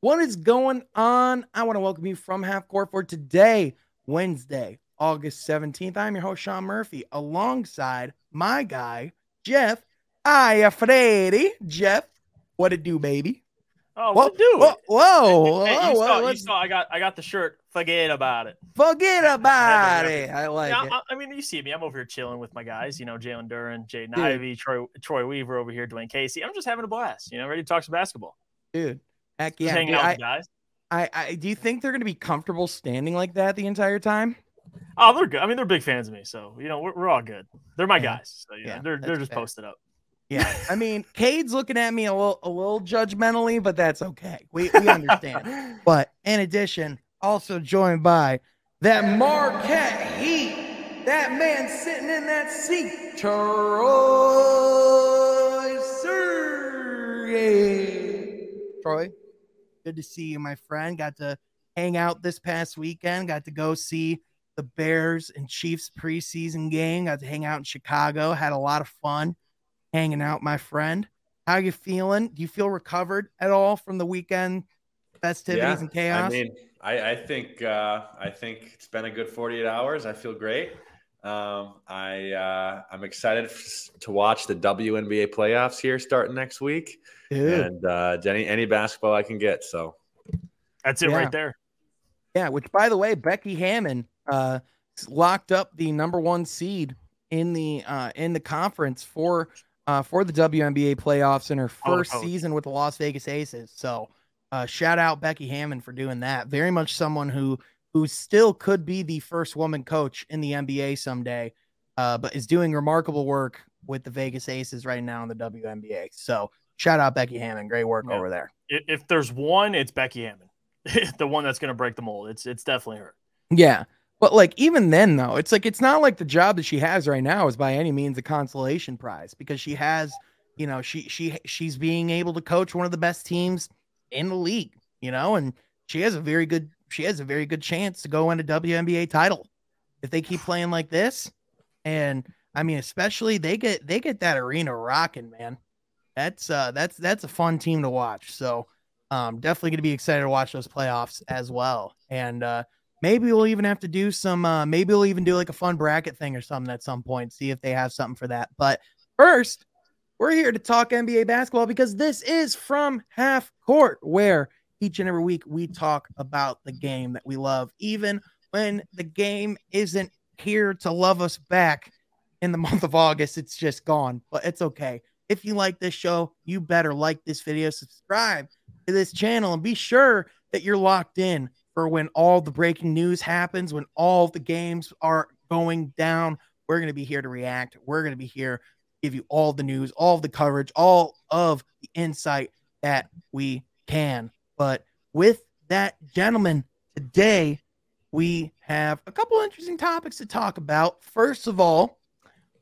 What is going on? I want to welcome you from Half Court for today, Wednesday, August 17th. I'm your host, Sean Murphy, alongside my guy, Jeff Iafredi. Jeff, what it do, baby? Oh, what to do Whoa, whoa, Hey, whoa, you, saw, you saw I got I got the shirt. Forget about it. forget about it. I like Yeah, it. I, I mean, you see me. I'm over here chilling with my guys. You know, Jalen Duren, Jaden. Ivey, Troy Troy Weaver over here, Dwayne Casey. I'm just having a blast. You know, ready to talk some basketball. Dude, heck Just yeah. hanging dude, out I, with guys. I, I, do you think they're going to be comfortable standing like that the entire time? Oh, they're good. I mean, they're big fans of me, so you know, we're, we're all good. They're my Yeah. guys. So you Yeah, know, they're they're just fair. posted up. Yeah. I mean, Cade's looking at me a little, a little judgmentally, but that's okay. We, we understand. But in addition, also joined by that Marquette Heat, that man sitting in that seat, Troy Sergey. Troy, good to see you, my friend. Got to hang out this past weekend. Got to go see the Bears and Chiefs preseason game. Got to hang out in Chicago. Had a lot of fun hanging out, my friend. How you feeling? Do you feel recovered at all from the weekend festivities and chaos? I mean, I, I think uh, I think it's been a good 48 hours. I feel great. Um, I uh, I'm excited f- to watch the WNBA playoffs here starting next week, Dude. and uh, any any basketball I can get. So That's it Yeah. right there. Yeah, which by the way, Becky Hammon uh locked up the number one seed in the uh in the conference for uh for the WNBA playoffs in her Oh, first coach. season with the Las Vegas Aces. So uh shout out Becky Hammon for doing that. Very much someone who who still could be the first woman coach in the NBA someday, uh, but is doing remarkable work with the Vegas Aces right now in the WNBA. So shout out Becky Hammon. Great work Yeah. over there. If there's one, it's Becky Hammon, the one that's going to break the mold. It's it's definitely her. Yeah. But like even then though, it's like it's not like the job that she has right now is by any means a consolation prize because she has, you know, she she she's being able to coach one of the best teams in the league, you know, and she has a very good she has a very good chance to go win a WNBA title if they keep playing like this. And I mean, especially they get they get that arena rocking, man. That's uh that's that's a fun team to watch. So um definitely gonna be excited to watch those playoffs as well. And uh maybe we'll even have to do some uh maybe we'll even do like a fun bracket thing or something at some point see if they have something for that but first we're here to talk nba basketball because this is from half court where each and every week we talk about the game that we love even when the game isn't here to love us back in the month of august it's just gone but it's okay if you like this show you better like this video subscribe to this channel and be sure that you're locked in for when all the breaking news happens, when all the games are going down. We're going to be here to react. We're going to be here give you all the news, all the coverage, all of the insight that we can. But with that, gentlemen, today we have a couple interesting topics to talk about. First of all,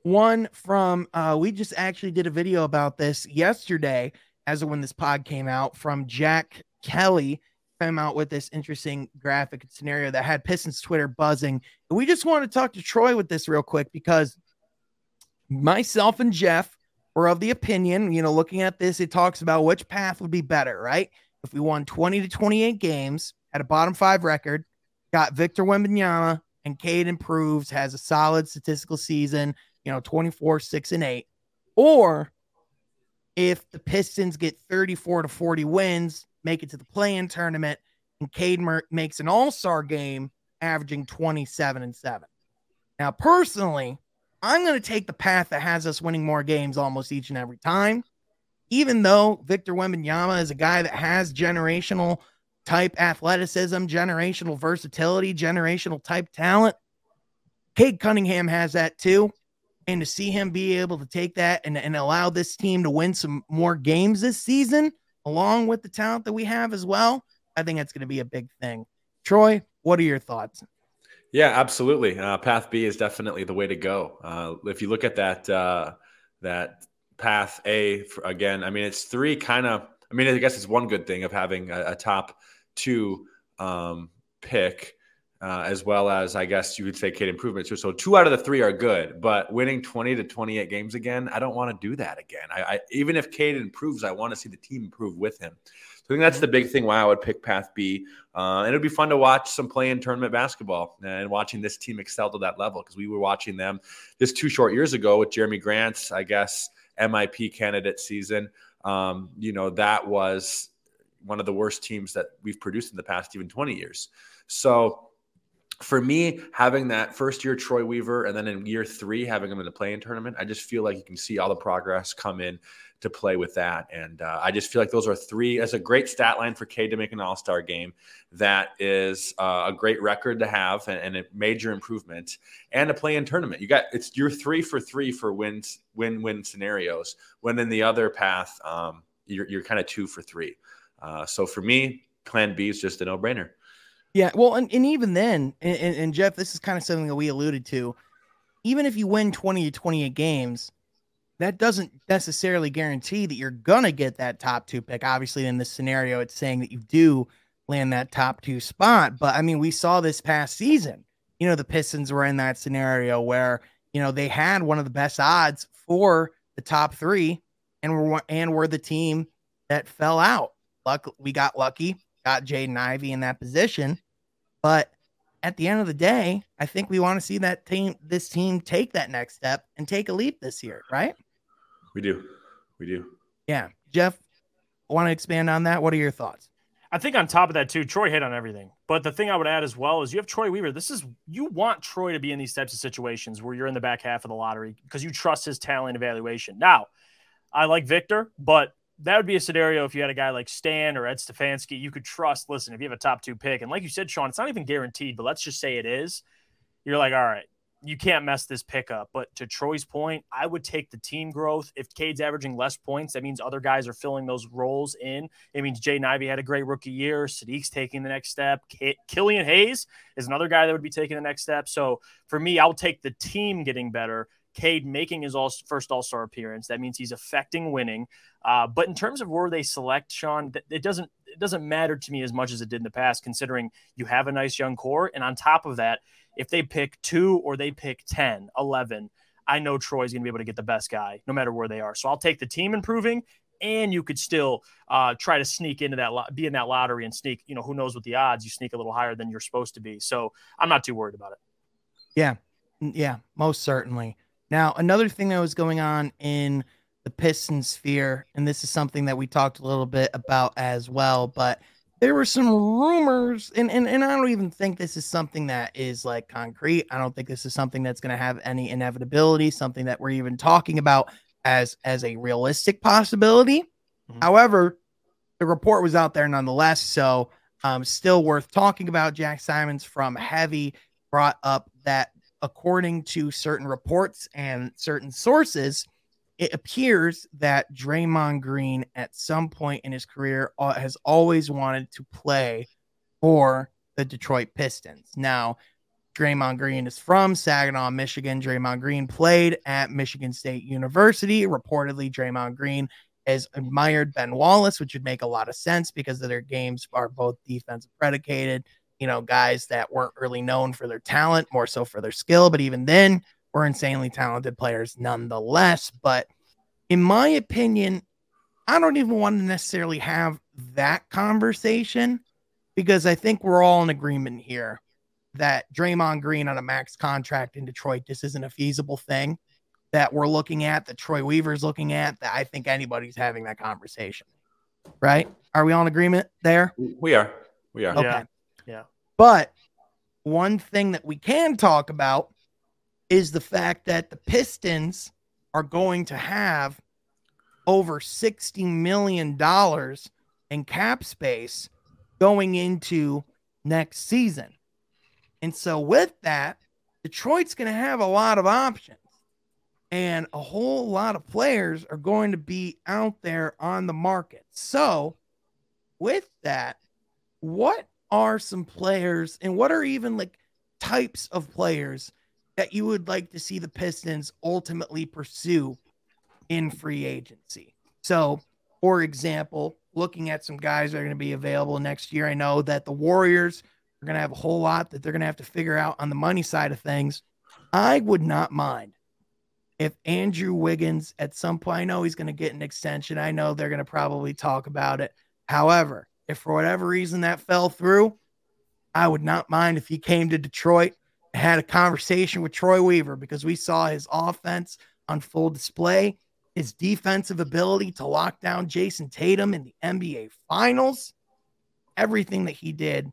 one from uh, we just actually did a video about this yesterday as of when this pod came out from Jack Kelly came out with this interesting graphic scenario that had Pistons Twitter buzzing. And we just want to talk to Troy with this real quick because myself and Jeff were of the opinion, you know, looking at this, it talks about which path would be better, right? If we won 20 to 28 games, had a bottom five record, got Victor Wembanyama and Cade improves, has a solid statistical season, you know, 24, 6, and 8. Or if the Pistons get 34 to 40 wins, make it to the play-in tournament, and Cade makes an all-star game, averaging 27 and 7. Now, personally, I'm going to take the path that has us winning more games almost each and every time. Even though Victor Wembanyama is a guy that has generational type athleticism, generational versatility, generational type talent, Cade Cunningham has that too. And to see him be able to take that and, and allow this team to win some more games this season, along with the talent that we have as well, I think that's going to be a big thing. Troy, what are your thoughts? Yeah, absolutely. Uh, path B is definitely the way to go. Uh, if you look at that uh, that path A for, again, I mean, it's three kind of. I mean, I guess it's one good thing of having a, a top two um, pick uh, as well as I guess you could say Cade improvement too. So two out of the three are good, but winning 20 to 28 games again, I don't want to do that again. I, I even if Cade improves, I want to see the team improve with him. So I think that's the big thing why I would pick Path B. Uh, and it would be fun to watch some play in tournament basketball and watching this team excel to that level because we were watching them this two short years ago with Jerami Grant's, I guess, MIP candidate season. Um, you know, that was one of the worst teams that we've produced in the past even 20 years. So for me, having that first year Troy Weaver and then in year three having him in the play-in tournament, I just feel like you can see all the progress come in to play with that. And uh, I just feel like those are three. That's a great stat line for Cade to make an All Star game. That is uh, a great record to have and, and, a major improvement. And a play-in tournament. You got it's you're three for three for wins win-win scenarios. When in the other path, um, you're, you're kind of two for three. Uh, so for me, Plan B is just a no-brainer. Yeah, well, and, and even then, and, and, Jeff, this is kind of something that we alluded to. Even if you win 20 to 28 games, that doesn't necessarily guarantee that you're to get that top two pick. Obviously, in this scenario, it's saying that you do land that top two spot. But I mean, we saw this past season, you know, the Pistons were in that scenario where, you know, they had one of the best odds for the top three and were, and were the team that fell out. Luck, we got lucky, got Jaden Ivey in that position. But at the end of the day, I think we want to see that team, this team, take that next step and take a leap this year, right? We do, we do. Yeah, Jeff, want to expand on that? What are your thoughts? I think on top of that too, Troy hit on everything. But the thing I would add as well is you have Troy Weaver. This is you want Troy to be in these types of situations where you're in the back half of the lottery because you trust his talent evaluation. Now, I like Victor, but that would be a scenario if you had a guy like Stan or Ed Stefanski, you could trust. Listen, if you have a top two pick, and like you said, Sean, it's not even guaranteed, but let's just say it is. You're like, all right, you can't mess this pick up. But to Troy's point, I would take the team growth. If Cade's averaging less points, that means other guys are filling those roles in. It means Jaden Ivey had a great rookie year. Saddiq's taking the next step. Killian Hayes is another guy that would be taking the next step. So for me, I'll take the team getting better Cade making his all, first All Star appearance. That means he's affecting winning. Uh, but in terms of where they select Sean, it doesn't it doesn't matter to me as much as it did in the past, considering you have a nice young core. And on top of that, if they pick two or they pick 10, 11, I know Troy's going to be able to get the best guy no matter where they are. So I'll take the team improving and you could still uh, try to sneak into that, be in that lottery and sneak, you know, who knows what the odds, you sneak a little higher than you're supposed to be. So I'm not too worried about it. Yeah. Yeah, most certainly. Now, another thing that was going on in the Piston sphere, and this is something that we talked a little bit about as well, but there were some rumors, and, and, and I don't even think this is something that is like concrete. I don't think this is something that's going to have any inevitability, something that we're even talking about as as a realistic possibility. Mm-hmm. However, the report was out there nonetheless, so um, still worth talking about. Jack Simons from Heavy brought up that according to certain reports and certain sources, it appears that Draymond Green at some point in his career uh, has always wanted to play for the Detroit Pistons. Now, Draymond Green is from Saginaw, Michigan. Draymond Green played at Michigan State University. Reportedly, Draymond Green has admired Ben Wallace, which would make a lot of sense because their games are both defensive predicated you know, guys that weren't really known for their talent, more so for their skill. But even then, were insanely talented players nonetheless. But in my opinion, I don't even want to necessarily have that conversation because I think we're all in agreement here that Draymond Green on a max contract in Detroit, this isn't a feasible thing that we're looking at, that Troy Weaver's looking at, that I think anybody's having that conversation. Right? Are we all in agreement there? We are. We are. Okay. Yeah. Yeah. But one thing that we can talk about is the fact that the Pistons are going to have over $60 million in cap space going into next season. And so, with that, Detroit's going to have a lot of options. And a whole lot of players are going to be out there on the market. So, with that, what are some players and what are even like types of players that you would like to see the Pistons ultimately pursue in free agency? So, for example, looking at some guys that are going to be available next year, I know that the Warriors They're going to have a whole lot that they're going to have to figure out on the money side of things. I would not mind if Andrew Wiggins at some point, I know he's going to get an extension. I know they're going to probably talk about it. However, if for whatever reason that fell through, I would not mind if he came to Detroit had a conversation with Troy Weaver because we saw his offense on full display, his defensive ability to lock down Jayson Tatum in the NBA Finals, everything that he did.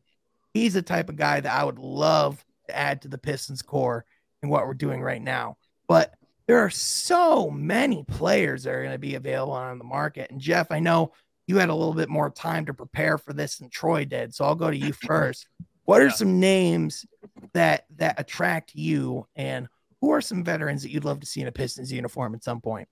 He's the type of guy that I would love to add to the Pistons core and what we're doing right now. But there are so many players that are going to be available on the market. And Jeff, I know you had a little bit more time to prepare for this than Troy did, so I'll go to you first. What are yeah. some names that that attract you, and who are some veterans that you'd love to see in a Pistons uniform at some point?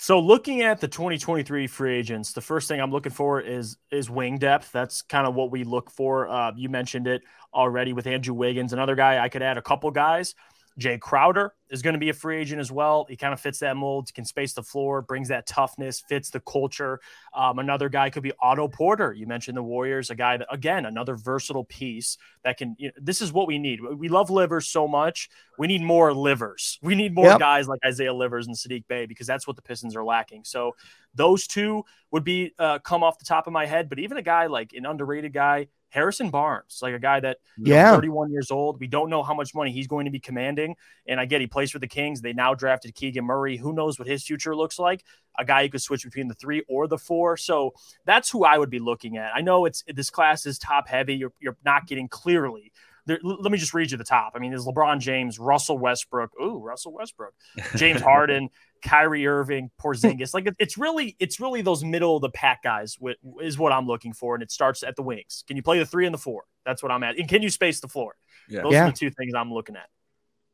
So looking at the 2023 free agents, the first thing I'm looking for is is wing depth. That's kind of what we look for. Uh, you mentioned it already with Andrew Wiggins, another guy. I could add a couple guys. Jae Crowder is going to be a free agent as well. He kind of fits that mold, can space the floor, brings that toughness, fits the culture. Um, another guy could be Otto Porter. You mentioned the Warriors, a guy that, again, another versatile piece that can. You know, this is what we need. We love livers so much. We need more livers. We need more yep. guys like Isaiah Livers and Saddiq Bey because that's what the Pistons are lacking. So those two would be uh, come off the top of my head. But even a guy like an underrated guy, Harrison Barnes, like a guy that yeah, know, 31 years old. We don't know how much money he's going to be commanding. And I get he plays for the Kings. They now drafted Keegan Murray. Who knows what his future looks like? A guy who could switch between the three or the four. So that's who I would be looking at. I know it's this class is top heavy. You're, you're not getting clearly there, let me just read you the top. I mean, there's LeBron James, Russell Westbrook. Ooh, Russell Westbrook, James Harden, Kyrie Irving, Porzingis. Like it's really, it's really those middle of the pack guys with, is what I'm looking for, and it starts at the wings. Can you play the three and the four? That's what I'm at. And can you space the floor? Yeah. Those yeah. are the two things I'm looking at.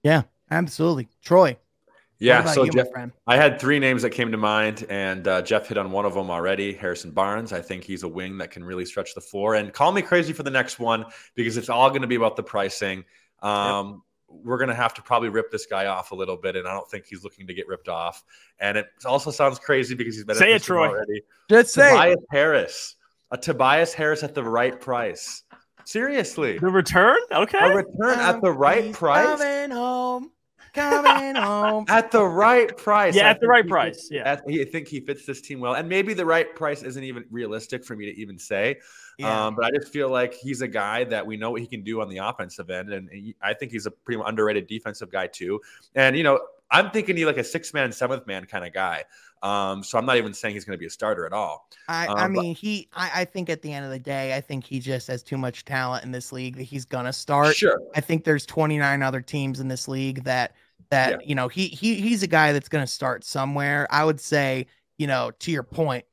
Yeah, absolutely. Troy, yeah, so you, Jeff, I had three names that came to mind, and uh, Jeff hit on one of them already. Harrison Barnes. I think he's a wing that can really stretch the floor. And call me crazy for the next one because it's all going to be about the pricing. Um, yep. We're going to have to probably rip this guy off a little bit, and I don't think he's looking to get ripped off. And it also sounds crazy because he's been say it, Troy. Already. Just say Tobias Harris, a Tobias Harris at the right price. Seriously, the return, okay, a return at the um, right price. Coming home coming home at the right price. Yeah, I at the right price. yeah, at, I think he fits this team well, and maybe the right price isn't even realistic for me to even say. Yeah. Um, but I just feel like he's a guy that we know what he can do on the offensive end, and he, I think he's a pretty underrated defensive guy too. And you know, I'm thinking he like a six man, seventh man kind of guy. Um, so I'm not even saying he's going to be a starter at all. I, um, I mean, but, he, I, I, think at the end of the day, I think he just has too much talent in this league that he's going to start. Sure. I think there's 29 other teams in this league that that yeah. you know he he he's a guy that's going to start somewhere. I would say, you know, to your point,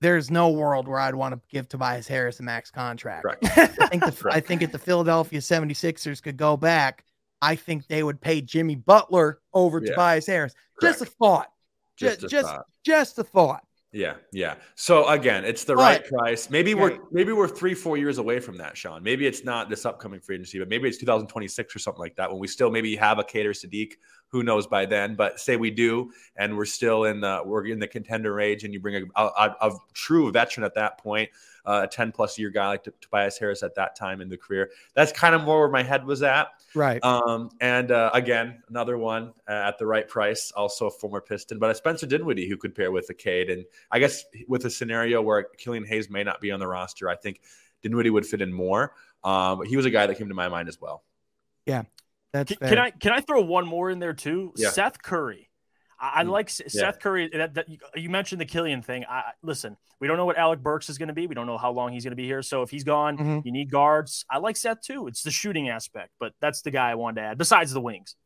there's no world where I'd want to give Tobias Harris a max contract. Right. I think the right. I think if the Philadelphia 76ers could go back, I think they would pay Jimmy Butler over yeah. Tobias Harris. Correct. Just a thought. Just just just, thought. just a thought. Yeah, yeah. So again, it's the but, right price. Maybe we're maybe we're three, four years away from that, Sean. Maybe it's not this upcoming free agency, but maybe it's 2026 or something like that when we still maybe have a Kader Saddiq. Who knows by then? But say we do, and we're still in the we're in the contender age, and you bring a, a, a true veteran at that point, uh, a 10 plus year guy like Tobias Harris at that time in the career. That's kind of more where my head was at. Right. Um, and uh, again, another one uh, at the right price, also a former Piston, but a Spencer Dinwiddie who could pair with a Cade. And I guess with a scenario where Killian Hayes may not be on the roster, I think Dinwiddie would fit in more. Um, but he was a guy that came to my mind as well. Yeah. That's can, can I can I throw one more in there too? Yeah. Seth Curry. I, I mm. like yeah. Seth Curry. That, that, you mentioned the Killian thing. I, listen, we don't know what Alec Burks is going to be. We don't know how long he's going to be here. So if he's gone, mm-hmm. you need guards. I like Seth too. It's the shooting aspect, but that's the guy I wanted to add. Besides the wings.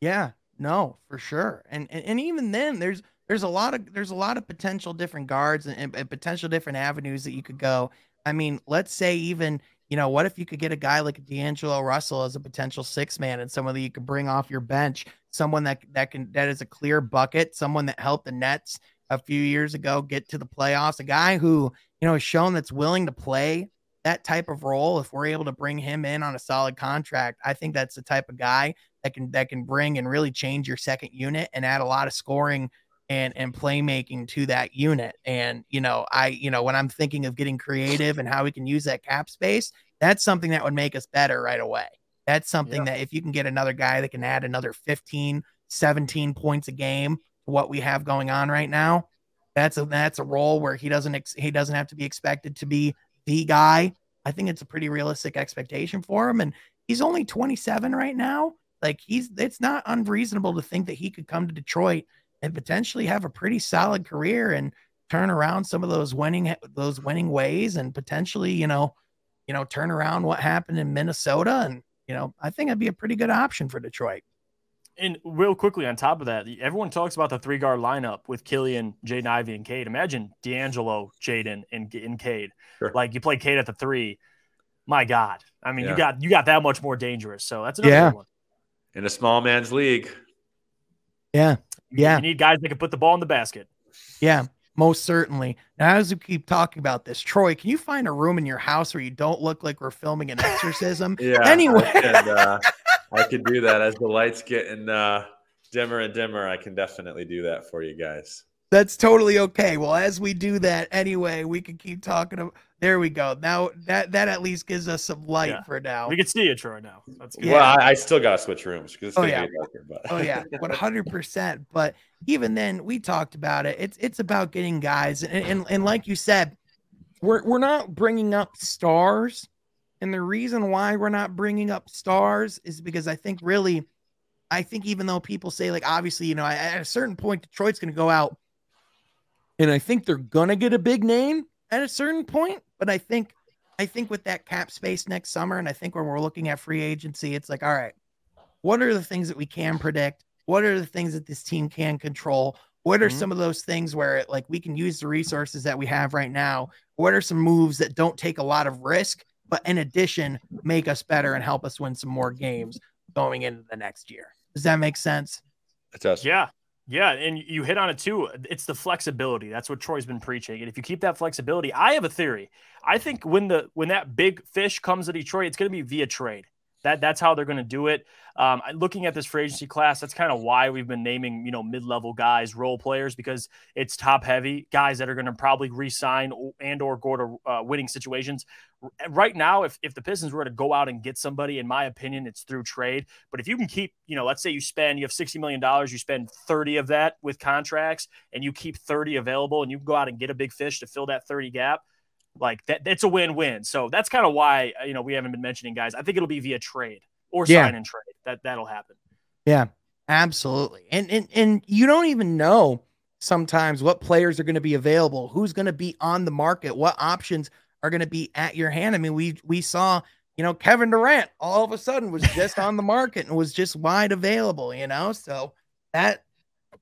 Yeah, no, for sure. And and, and even then, there's there's a lot of there's a lot of potential different guards and, and, and potential different avenues that you could go. I mean, let's say even you know, what if you could get a guy like D'Angelo Russell as a potential six man and someone that you could bring off your bench, someone that that can that is a clear bucket, someone that helped the Nets a few years ago get to the playoffs, a guy who, you know, has shown that's willing to play that type of role. If we're able to bring him in on a solid contract, I think that's the type of guy that can that can bring and really change your second unit and add a lot of scoring and and playmaking to that unit. And you know, I you know when I'm thinking of getting creative and how we can use that cap space, that's something that would make us better right away. That's something Yeah. that if you can get another guy that can add another 15, 17 points a game to what we have going on right now, that's a that's a role where he doesn't ex- he doesn't have to be expected to be the guy. I think it's a pretty realistic expectation for him and he's only 27 right now. Like he's it's not unreasonable to think that he could come to Detroit and potentially have a pretty solid career and turn around some of those winning those winning ways and potentially, you know, you know, turn around what happened in Minnesota and you know, I think it'd be a pretty good option for Detroit. And real quickly on top of that, everyone talks about the three guard lineup with Killian, Jaden Ivey, and Cade. Imagine D'Angelo, Jaden, and, and Cade. Sure. Like you play Cade at the three. My God. I mean, Yeah. you got you got that much more dangerous. So that's another Yeah. one. In a small man's league. Yeah. You- Yeah. You need guys that can put the ball in the basket. Yeah, most certainly. Now, as we keep talking about this, Troy, can you find a room in your house where you don't look like we're filming an exorcism? Yeah. Anyway. I could, uh, I could do that as the lights getting uh, dimmer and dimmer. I can definitely do that for you guys. That's totally okay. Well, as we do that anyway, we can keep talking. About, there we go. Now that that at least gives us some light Yeah. for now. We can see it, Troy. Now that's good. Yeah. Well, I, I still got to switch rooms because it's Oh, going to yeah. be darker. But Oh yeah, one hundred percent. But even then, we talked about it. It's it's about getting guys, and, and and like you said, we're we're not bringing up stars, and the reason why we're not bringing up stars is because I think really, I think even though people say like obviously you know at a certain point Detroit's going to go out, and I think they're gonna get a big name at a certain point, but I think. I think with that cap space next summer, and I think when we're looking at free agency, it's like, all right, what are the things that we can predict? What are the things that this team can control? What are Mhm. some of those things where like we can use the resources that we have right now? What are some moves that don't take a lot of risk, but in addition make us better and help us win some more games going into the next year? Does that make sense? it does. Yeah. Yeah. And you hit on it too. Uh, it's the flexibility. That's what Troy's been preaching. And if you keep that flexibility, I have a theory. I think when the when that big fish comes to Detroit, it's going to be via trade. That that's how they're going to do it. Um, looking at this free agency class, that's kind of why we've been naming you know mid level guys, role players, because it's top heavy guys that are going to probably re-sign and or go to uh, winning situations. Right now, if if the Pistons were to go out and get somebody, in my opinion, it's through trade. But if you can keep, you know, let's say you spend, you have $60 million, you spend 30 of that with contracts and you keep 30 available and you go out and get a big fish to fill that 30 gap, like that, that's a win win. So that's kind of why, uh, you know, we haven't been mentioning guys. I think it'll be via trade or Yeah. sign and trade. That, that'll happen. Yeah, absolutely. And and and you don't even know sometimes what players are going to be available, who's going to be on the market, what options are going to be at your hand. I mean, we we saw, you know, Kevin Durant all of a sudden was just on the market and was just wide available, you know? So that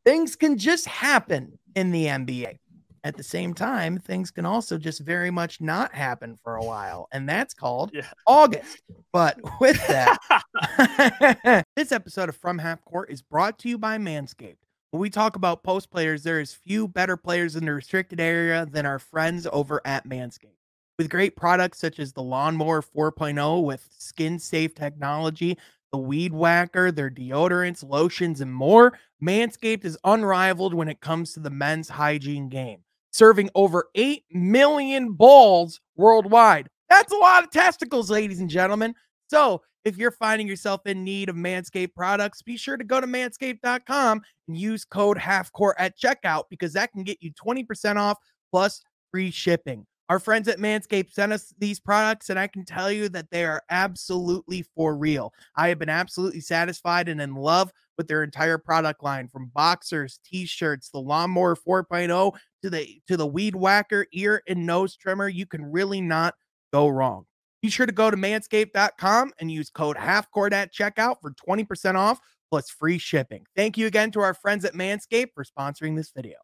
things can just happen in the NBA. At the same time, things can also just very much not happen for a while, and that's called Yeah. August. But with that, this episode of From Half Court is brought to you by Manscaped. When we talk about post players, there is few better players in the restricted area than our friends over at Manscaped. With great products such as the Lawnmower 4.0 with skin safe technology, the Weed Whacker, their deodorants, lotions, and more, Manscaped is unrivaled when it comes to the men's hygiene game, serving over 8 million balls worldwide. That's a lot of testicles, ladies and gentlemen. So, if you're finding yourself in need of Manscaped products, be sure to go to manscaped.com and use code HALFCOURT at checkout because that can get you 20% off plus free shipping. Our friends at Manscaped sent us these products, and I can tell you that they are absolutely for real. I have been absolutely satisfied and in love with their entire product line from boxers, t-shirts, the lawnmower 4.0 to the to the weed whacker ear and nose trimmer. You can really not go wrong. Be sure to go to manscaped.com and use code halfcourt at checkout for 20% off plus free shipping. Thank you again to our friends at Manscaped for sponsoring this video.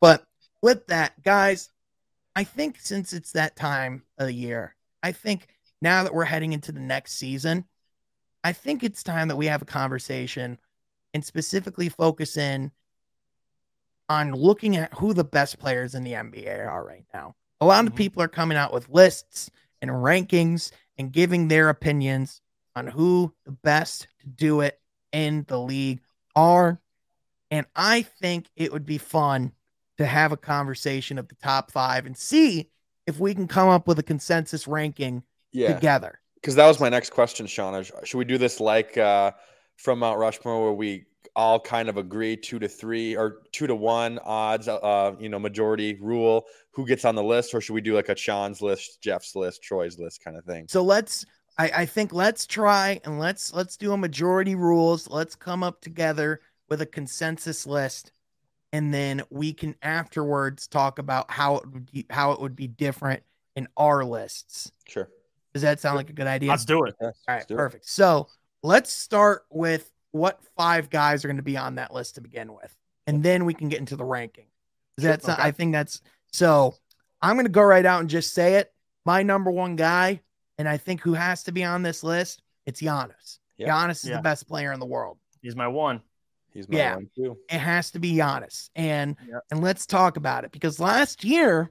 But with that, guys, I think since it's that time of the year, I think now that we're heading into the next season, I think it's time that we have a conversation and specifically focus in on looking at who the best players in the NBA are right now. A lot of Mhm. people are coming out with lists and rankings and giving their opinions on who the best to do it in the league are. And I think it would be fun to have a conversation of the top five and see if we can come up with a consensus ranking Yeah, together. Because that was my next question, Sean. Should we do this like uh, from Mount Rushmore, where we all kind of agree two to three or two to one odds, uh, you know, majority rule, who gets on the list, or should we do like a Sean's list, Jeff's list, Troy's list kind of thing? So let's I, I think let's try and let's let's do a majority rules. Let's come up together with a consensus list. And then we can afterwards talk about how it would be, how it would be different in our lists. Sure. Does that sound like a good idea? Let's do it. All right, All let's right, do it. perfect. So let's start with what five guys are going to be on that list to begin with, and then we can get into the ranking. Does Sure, that okay. I think that's so. I'm going to go right out and just say it. My number one guy, and I think who has to be on this list, it's Giannis. Yeah. Giannis is Yeah. the best player in the world. He's my one. He's my Yeah. one too. It has to be Giannis, and Yeah. and let's talk about it because last year,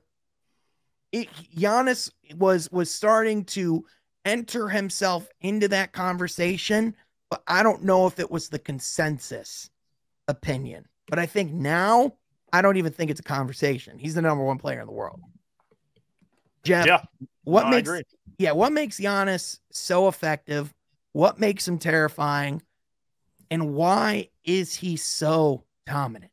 it, Giannis was was starting to enter himself into that conversation, but I don't know if it was the consensus opinion. But I think now I don't even think it's a conversation. He's the number one player in the world. Jeff, Yeah. what No, makes yeah, what makes Giannis so effective? What makes him terrifying? And why is he so dominant?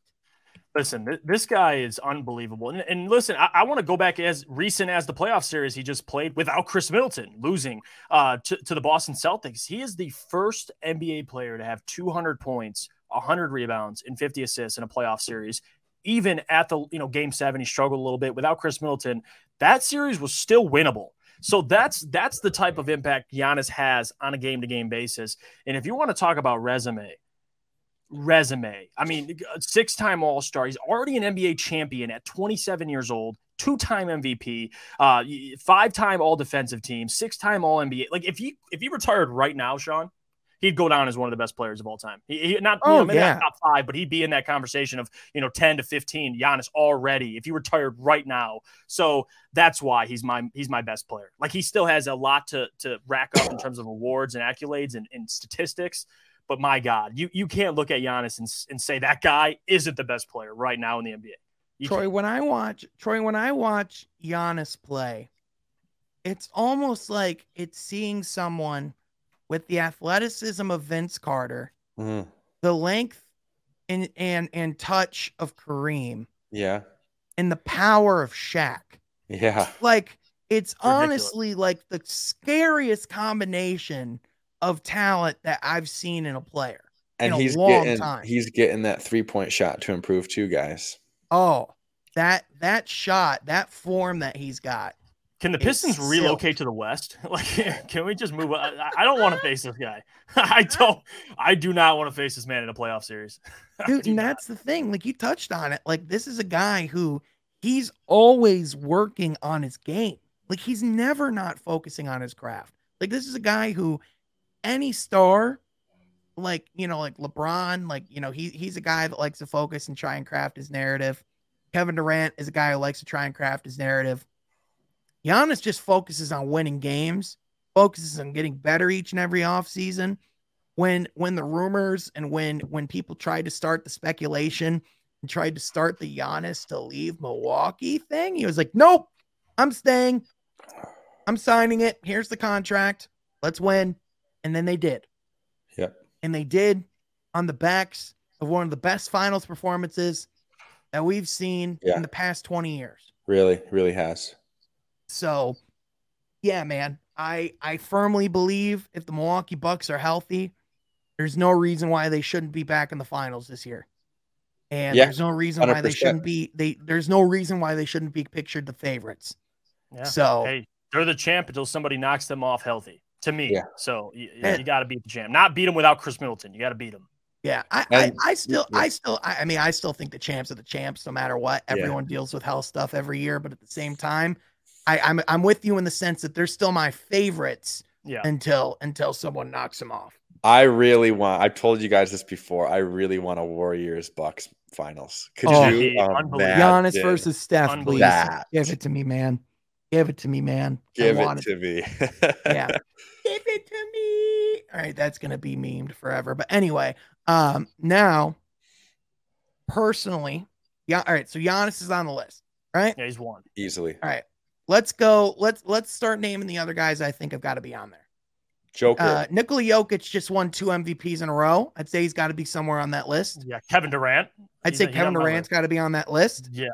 Listen, th- this guy is unbelievable. And, and listen, I, I want to go back as recent as the playoff series he just played without Khris Middleton losing uh, to, to the Boston Celtics. He is the first NBA player to have 200 points, 100 rebounds, and 50 assists in a playoff series. Even at the you know game seven, he struggled a little bit without Khris Middleton. That series was still winnable. So that's that's the type of impact Giannis has on a game to game basis. And if you want to talk about resume, resume. I mean, six time All Star. He's already an NBA champion at 27 years old, two time MVP, uh, five time All Defensive Team, six time All NBA. Like if he if he retired right now, Sean, he'd go down as one of the best players of all time. He, he not you Oh, know, maybe yeah. not top five, but he'd be in that conversation of you know 10 to 15. Giannis already if he retired right now. So that's why he's my he's my best player. Like he still has a lot to to rack up in terms of awards and accolades and, and statistics. But my God, you you can't look at Giannis and, and say that guy isn't the best player right now in the NBA. You Troy, can't. when I watch Troy, when I watch Giannis play, it's almost like it's seeing someone with the athleticism of Vince Carter, Mhm. the length and and and touch of Kareem, Yeah. and the power of Shaq. Yeah. Like it's Ridiculous. honestly like the scariest combination of talent that I've seen in a player. And a he's long getting time. he's getting that three point shot to improve too, guys. Oh, that that shot, that form that he's got. Can the Pistons silk. relocate to the West? Like, can we just move? I, I don't want to face this guy. I don't. I do not want to face this man in a playoff series. Dude do and not. that's the thing like you touched on it like this is a guy who he's always working on his game like he's never not focusing on his craft like this is a guy who any star like you know like lebron like you know he, he's a guy that likes to focus and try and craft his narrative kevin durant is a guy who likes to try and craft his narrative Giannis just focuses on winning games focuses on getting better each and every offseason when when the rumors and when when people tried to start the speculation and tried to start the Giannis to leave Milwaukee thing, he was like, "Nope, I'm staying. I'm signing it. Here's the contract. Let's win." And then they did. Yep. And they did on the backs of one of the best finals performances that we've seen Yeah. in the past 20 years. Really, really has. So, yeah, man, I I firmly believe if the Milwaukee Bucks are healthy, there's no reason why they shouldn't be back in the finals this year. And Yeah, there's no reason why they shouldn't be they there's no reason why they shouldn't be pictured the favorites. Yeah. So, Hey, they're the champ until somebody knocks them off healthy. To me, Yeah. so you, you got to beat the champ. Not beat him without Khris Middleton. You got to beat him. yeah, I, I I still yeah. I still I, I mean I still think the champs are the champs no matter what. Yeah. Everyone deals with hell stuff every year, but at the same time, I I'm I'm with you in the sense that they're still my favorites Yeah. until until someone knocks them off. I really want. I've told you guys this before. I really want a Warriors Bucks finals. Could Oh. you Unbelievable. imagine? Giannis versus Steph, please. Unbelievable. That. Give it to me, man. Give it to me, man. I Give want it to me. Yeah. Give it to me. All right, that's gonna be memed forever. But anyway, um, now personally, yeah. All right, so Giannis is on the list, right? Yeah, he's one. Easily. All right, let's go. Let's let's start naming the other guys I think have got to be on there. Joker. Uh, Nikola Jokic just won two MVPs in a row. I'd say he's got to be somewhere on that list. Yeah, Kevin Durant. I'd He's say a- Kevin Durant's got to be on that list. Yeah,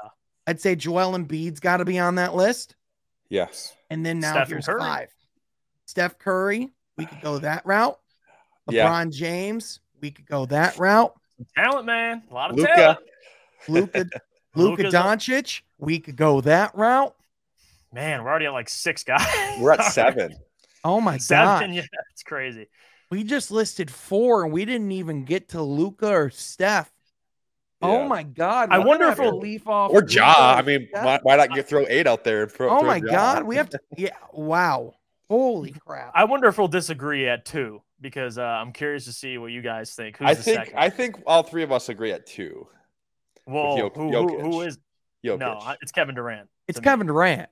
I'd say Joel Embiid's got to be on that list. yes. And then now Stephen here's Curry. five. Steph Curry, we could go that route. Yeah. LeBron James, we could go that route. talent, man. A lot of Luka. talent. Luka Luka Luka's up- Doncic, we could go that route. Man, we're already at like six guys. We're at seven. Oh my Seven. god. Yeah, it's crazy. We just listed four and we didn't even get to Luka or Steph. Oh my god. I wonder if have to it'll- leaf off Or Luka Ja. I mean, why, why not get throw eight out there? And throw, Oh throw my Ja? god, we have to yeah, wow. Holy crap. I wonder if we'll disagree at two because uh, I'm curious to see what you guys think. Who's I the think second? I think all three of us agree at two. Whoa, Jok- who, who, who Jokic. No, it's Kevin Durant. it's to me. Kevin Durant.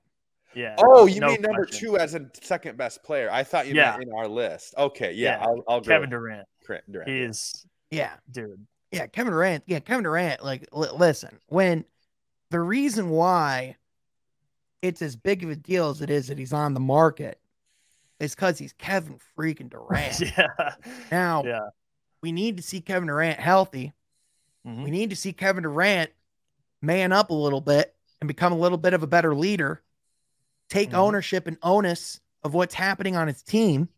Yeah. Oh, you no mean number question. two as a second best player? I thought you Yeah. meant in our list. Okay, yeah, Yeah. I'll, I'll Kevin with Durant. Durant. He is, Yeah. dude. Yeah, Kevin Durant. Yeah, Kevin Durant. Like, li- listen, when the reason why it's as big of a deal as it is that he's on the market is because he's Kevin freaking Durant. yeah. Now, Yeah. we need to see Kevin Durant healthy. Mhm. We need to see Kevin Durant man up a little bit and become a little bit of a better leader, take Mhm. ownership and onus of what's happening on his team,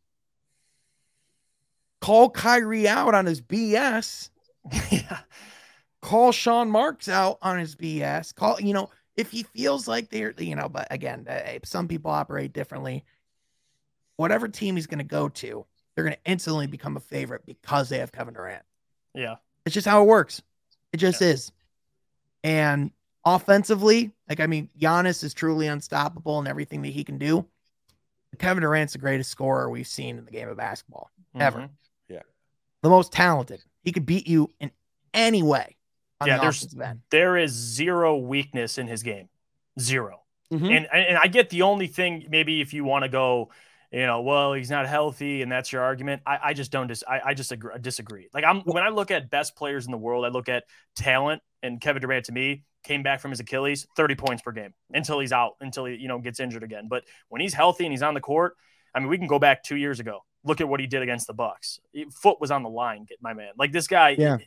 call Kyrie out on his BS, yeah. call Sean Marks out on his BS, call, you know, if he feels like they're, you know, but again, uh, some people operate differently. Whatever team he's going to go to, they're going to instantly become a favorite because they have Kevin Durant. Yeah. It's just how it works. It just is. And offensively, like I mean, Giannis is truly unstoppable in everything that he can do. Kevin Durant's the greatest scorer we've seen in the game of basketball. Ever. Mhm. The most talented. He could beat you in any way on Yeah, the there's- offensive end. There is zero weakness in his game. 0 Mhm. And and I get the only thing maybe if you want to go, you know, well he's not healthy and that's your argument. I, I just don't dis I, I just agree, disagree. Like I'm when I look at best players in the world, I look at talent and Kevin Durant to me came back from his Achilles 30 points per game until he's out until he you know gets injured again. But when he's healthy and he's on the court, I mean we can go back 2 years ago. Look at what he did against the Bucks. Foot was on the line, get my man. Like this guy Yeah.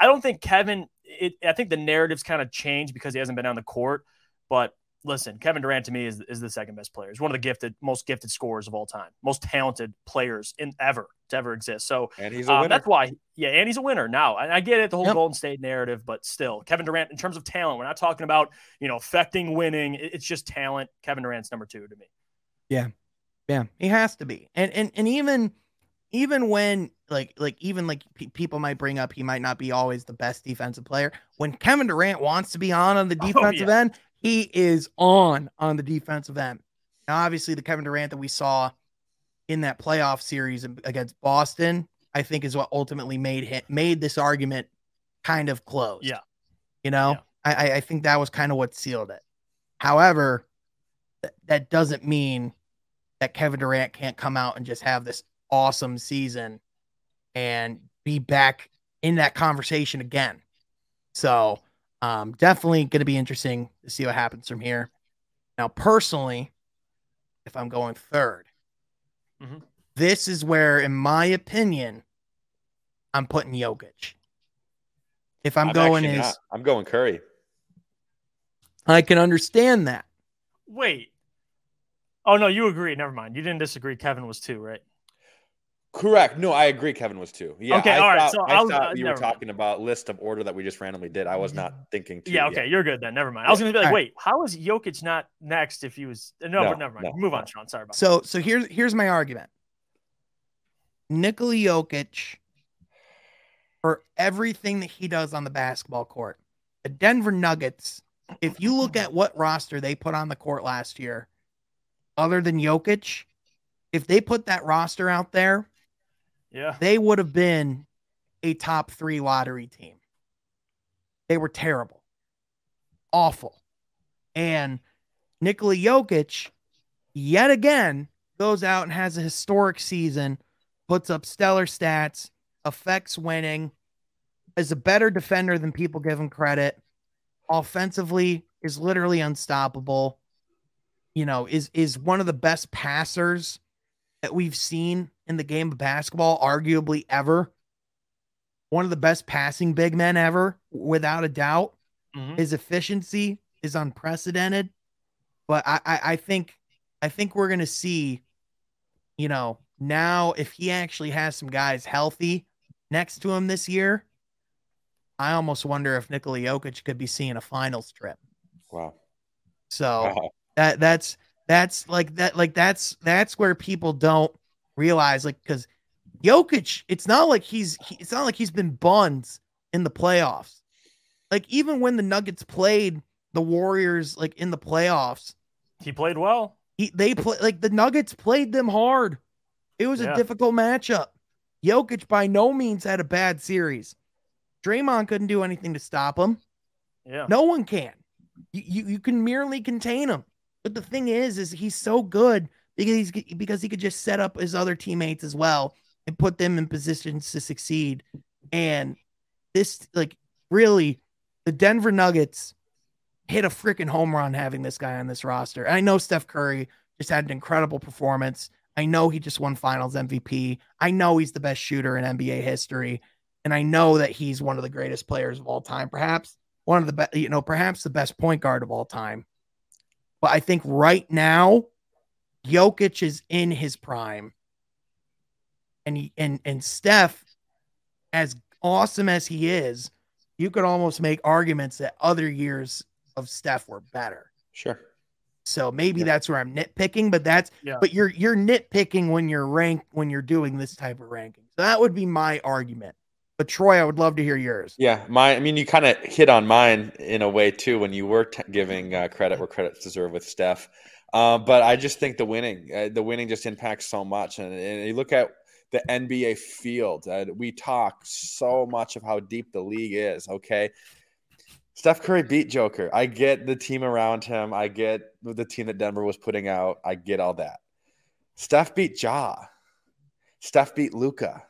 I don't think Kevin. It, I think the narratives kind of changed because he hasn't been on the court. But listen, Kevin Durant to me is, is the second best player. He's one of the gifted, most gifted scorers of all time, most talented players in ever to ever exist. So and he's a um, that's why, yeah, and he's a winner now. And I get it, the whole Yep. Golden State narrative, but still, Kevin Durant, in terms of talent, we're not talking about you know affecting winning. It's just talent. Kevin Durant's number two to me. Yeah, yeah, he has to be. And and and even even when like like even like pe- people might bring up he might not be always the best defensive player. When Kevin Durant wants to be on on the Oh, defensive yeah. end, he is on on the defensive end. Now, obviously, the Kevin Durant that we saw in that playoff series against Boston, I think, is what ultimately made him made this argument kind of close. Yeah. you know, Yeah. I I- think that was kind of what sealed it. However, th- that doesn't mean that Kevin Durant can't come out and just have this awesome season and be back in that conversation again. So, um, definitely going to be interesting to see what happens from here. Now, personally, if I'm going 3rd Mhm. this is where, in my opinion, I'm putting Jokic. If I'm, going actually is, not. I'm going Curry. I can understand that. Wait. Oh no, you agree. Never mind. You didn't disagree. Kevin was two, right? Correct. No, I agree. Kevin was too. Yeah. Okay, I all right, thought, so I I'll- thought uh, you were never mind. talking about list of order that we just randomly did. I was not thinking. Two Yeah, yet. okay, you're good then. Never mind. I was gonna be like, All right. wait, how is Jokic not next if he was no, No, but never mind. no, Move on. Sean. Sorry about So so here's here's my argument. Nikola Jokic for everything that he does on the basketball court. The Denver Nuggets, if you look at what roster they put on the court last year, other than Jokic, if they put that roster out there, that. Yeah. they would have been a top three lottery team. They were terrible, awful. And Nikola Jokic, yet again, goes out and has a historic season, puts up stellar stats, affects winning, is a better defender than people give him credit. Offensively, is literally unstoppable. you know, is is one of the best passers that we've seen in the game of basketball, arguably ever. One of the best passing big men ever, without a doubt. Mhm. His efficiency is unprecedented. But I, I, I think I think we're gonna see, you know, now if he actually has some guys healthy next to him this year, I almost wonder if Nikola Jokic could be seeing a finals trip. Wow. So Wow. that that's that's like that like that's that's where people don't realize like because Jokic, it's not like he's he, it's not like he's been buns in the playoffs. Like even when the Nuggets played the Warriors like in the playoffs, He played well. he they play like the Nuggets played them hard. It was Yeah. a difficult matchup. Jokic by no means had a bad series. Draymond couldn't do anything to stop him. Yeah. No one can. You, you you can merely contain him. But the thing is, is he's so good because he's because he could just set up his other teammates as well and put them in positions to succeed. And this, like, really, the Denver Nuggets hit a freaking home run having this guy on this roster. I know Steph Curry just had an incredible performance. I know he just won Finals MVP. I know he's the best shooter in NBA history, and I know that he's one of the greatest players of all time. Perhaps one of the best, you know, perhaps the best point guard of all time. But I think right now, Jokic is in his prime, and he and and Steph, as awesome as he is, you could almost make arguments that other years of Steph were better. Sure. So maybe Yeah. that's where I'm nitpicking, but that's Yeah. but you're you're nitpicking when you're rank when you're doing this type of ranking. So that would be my argument. But Troy, I would love to hear yours. Yeah, my. I mean, you kind of hit on mine in a way too when you were t- giving uh, credit where credit's deserved with Steph. Uh, but I just think the winning, uh, the winning just impacts so much. And, and you look at the NBA field. Uh, we talk so much of how deep the league is. Okay, Steph Curry beat Joker. I get the team around him. I get the team that Denver was putting out. I get all that. Steph beat Ja. Steph beat Luka.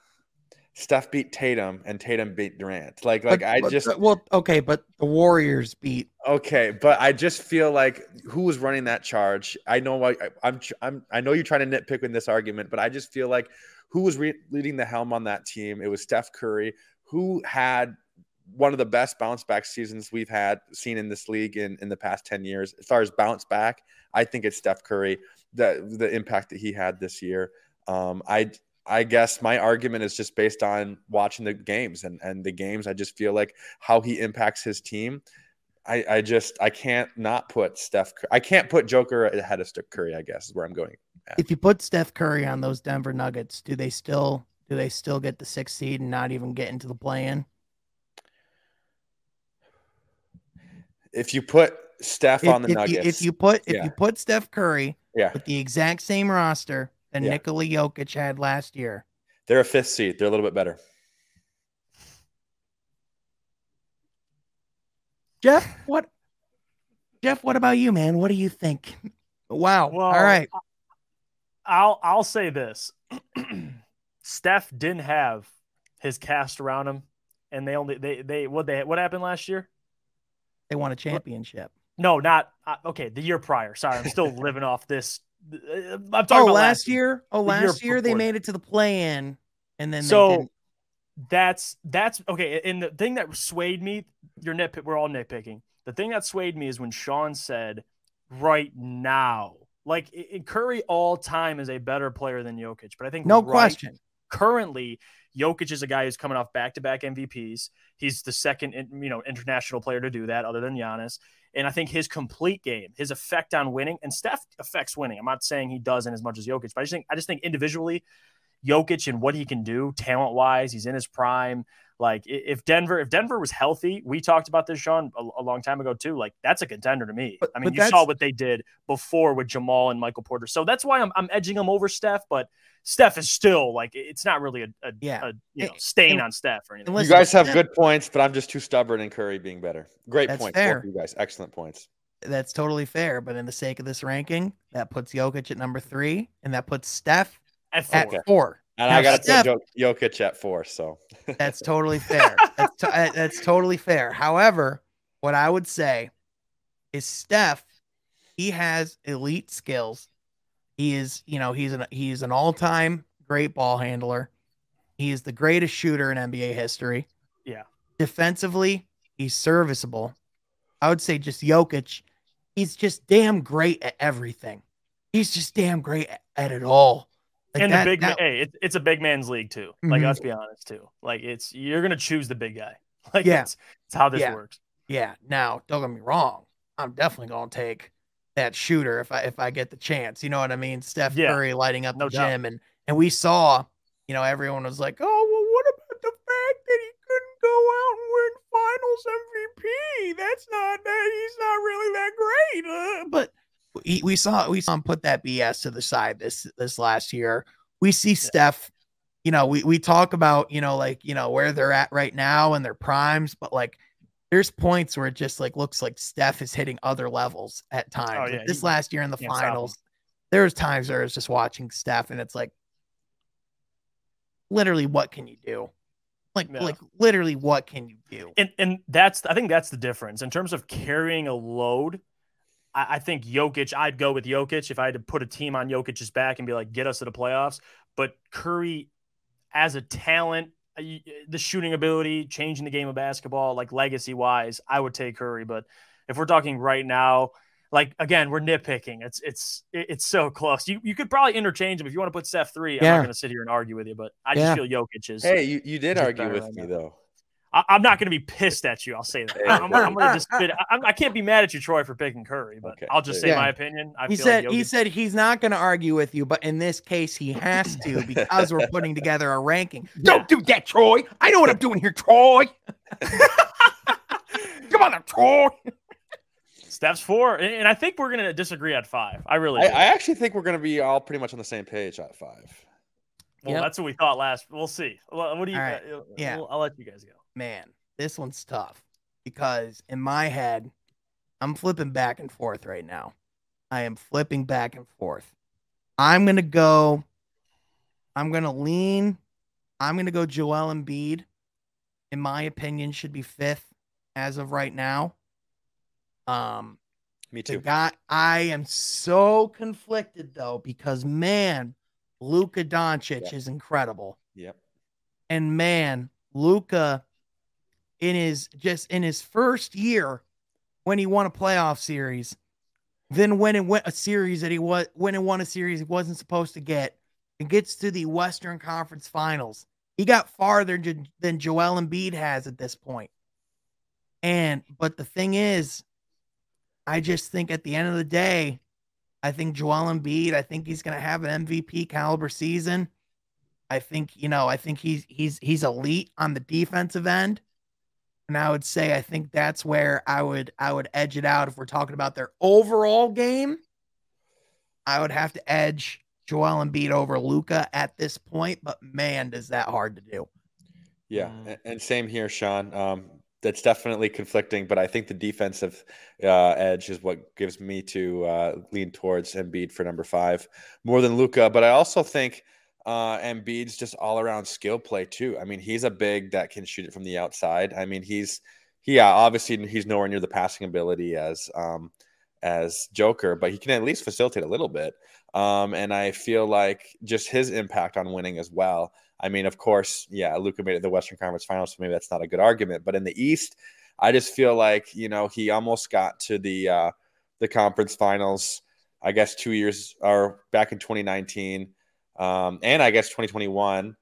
Steph beat Tatum and Tatum beat Durant. Like, like But- I but- just well, okay, but the Warriors beat okay, but I just feel like who was running that charge? I know I, I'm I'm I know you're trying to nitpick in this argument, but I just feel like who was re- leading the helm on that team? It was Steph Curry, who had one of the best bounce back seasons we've had seen in this league in, in the past 10 years. As far as bounce back, I think it's Steph Curry, the the impact that he had this year. Um, I I guess my argument is just based on watching the games and, and the games. I just feel like how he impacts his team. I, I just I can't not put Steph. I can't put Joker ahead of Steph Curry. I guess is where I'm going. if you put Steph Curry on those Denver Nuggets, do they still do they still get the sixth seed and not even get into the play in? If you put Steph on the if, Nuggets, you, if you put if yeah. you put Steph Curry yeah, with the exact same roster that Yeah. Nikola Jokic had last year, they're a fifth seed. They're a little bit better. Jeff, what Jeff, what about you, man? What do you think? Wow. Well, All right. I'll I'll say this. Steph didn't have his cast around him, and they only they they what they what happened last year? They won a championship. No, not uh, okay. The year prior. Sorry, I'm still living off this. uh, I'm talking Oh, about last year? Oh, The year last year they made it to the play in and then So that's that's okay. And the thing that swayed me, you're nitpick. We're all nitpicking. The thing that swayed me is when Sean said, "Right now." Like Curry, all time is a better player than Jokic, but I think No right question. currently Jokic is a guy who's coming off back-to-back MVPs. He's the second, you know, international player to do that, other than Giannis. And I think his complete game, his effect on winning, and Steph affects winning. I'm not saying he doesn't as much as Jokic, but I just think I just think individually, Jokic and what he can do talent-wise, he's in his prime. Like if Denver, if Denver was healthy, we talked about this, Sean, a, a long time ago too. Like that's a contender to me. But- I mean, you saw what they did before with Jamal and Michael Porter, so that's why I'm, I'm edging him over Steph. But Steph is still like it's not really a, a, Yeah. a you know stain and- on Steph or anything. You guys have good points, but I'm just too stubborn in Curry being better. Great That's point. fair. You guys, excellent points. That's totally fair. But in the sake of this ranking, that puts Jokic at number three and that puts Steph At four. at four. And Now, I got to Steph- put Jo- Jokic at four. So That's totally fair. That's, to- uh, that's totally fair. However, what I would say is Steph, he has elite skills. He is, you know, he's an he's an all-time great ball handler. He is the greatest shooter in NBA history. Yeah. Defensively, he's serviceable. I would say just Jokic, he's just damn great at everything. He's just damn great at, at it all. Like and that- the big that- man, hey, it, it's a big man's league too. Like Mhm. let's be honest too. Like it's you're gonna choose the big guy. Like Yeah. it's, it's how this Yeah. works. Yeah. Now, don't get me wrong. I'm definitely gonna take that shooter if I if I get the chance. You know what I mean? Steph Yeah. Curry lighting up No the doubt. gym, and and we saw, you know, everyone was like, "Oh, well, what about the fact that he couldn't go out and win Finals MVP? That's not that he's not really that great." Uh, but we, we saw we saw him put that BS to the side this this last year. We see Steph. You know, we we talk about you know like you know where they're at right now and their primes, but like there's points where it just like looks like Steph is hitting other levels at oh, times. Oh, Like, this last year in the can't stop him. finals, there was times where I was just watching Steph and it's like, literally, what can you do? Like, Yeah. like literally, what can you do? And and that's I think that's the difference in terms of carrying a load. I, I think Jokic. I'd go with Jokic if I had to put a team on Jokic's back and be like, get us to the playoffs. But Curry, as a talent, uh, the shooting ability, changing the game of basketball, like legacy wise, I would take Curry. But if we're talking right now, like again, we're nitpicking. It's it's it's so close. You you could probably interchange them if you want to put Steph three. I'm Yeah. not going to sit here and argue with you, but I Yeah. just feel Jokic is. Hey, you, you did argue with right me now. though. I, I'm not going to be pissed at you. I'll say that. Hey, I'm, I'm going to just spit. I, I can't be mad at you, Troy, for picking Curry, but Okay, I'll just say yeah. my opinion. I He feel said like he said he's not going to argue with you, but in this case, he has to because we're putting together a ranking. Don't do that, Troy. I know what I'm doing here, Troy. Come on, now, Troy. Steph's four, and, and I think we're going to disagree at five. I really. I. I actually think we're going to be all pretty much on the same page at five. well, Yep. that's what we thought last. We'll see. What do you? All right. uh, Yeah. we'll- I'll let you guys go. Man, this one's tough because in my head, I'm flipping back and forth right now. I am flipping back and forth. I'm gonna go. I'm gonna lean. I'm gonna go Joel Embiid. In my opinion, should be fifth as of right now. Um, Me too. guy, I am so conflicted though because man, Luka Doncic Yeah. is incredible. Yep. And man, Luka in his just in his first year when he won a playoff series, then when it went a series that he was when it won a series he wasn't supposed to get and gets to the Western Conference Finals. He got farther than than Joel Embiid has at this point. And but the thing is, I just think at the end of the day, I think Joel Embiid, I think he's going to have an MVP caliber season. I think, you know, I think he's he's he's elite on the defensive end. And I would say I think that's where I would I would edge it out if we're talking about their overall game. I would have to edge Joel Embiid over Luka at this point, but man, does that hard to do. Yeah, Mm. and same here, Sean. Um, that's definitely conflicting, but I think the defensive uh, edge is what gives me to uh, lean towards Embiid for number five more than Luka. But I also think uh, Embiid's just all around skill play too. I mean, he's a big that can shoot it from the outside. I mean, he's he, yeah, obviously he's nowhere near the passing ability as um, as Joker, but he can at least facilitate a little bit. Um, and I feel like just his impact on winning as well. I mean, of course, yeah, Luka made it the Western Conference Finals, so maybe that's not a good argument. But in the East, I just feel like you know he almost got to the uh, the conference finals. I guess two years or back in 2019, um, and I guess 2021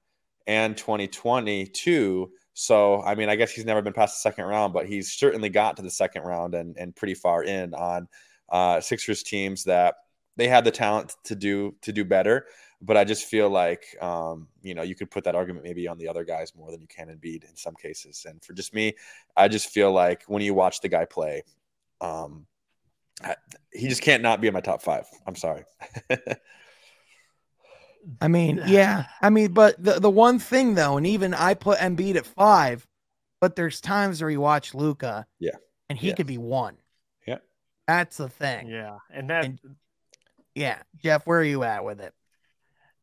and 2022. So I mean, I guess he's never been past the second round, but he's certainly got to the second round and and pretty far in on uh, Sixers teams that they had the talent to do to do better. But I just feel like um, you know you could put that argument maybe on the other guys more than you can Embiid in some cases. And for just me, I just feel like when you watch the guy play, um, I, he just can't not be in my top five. I'm sorry. I mean, yeah. I mean, but the, the one thing though, and even I put Embiid at five, but there's times where you watch Luka, Yeah. and he Yeah. could be one. Yeah. That's the thing. Yeah, and that And- Yeah. Jeff, where are you at with it?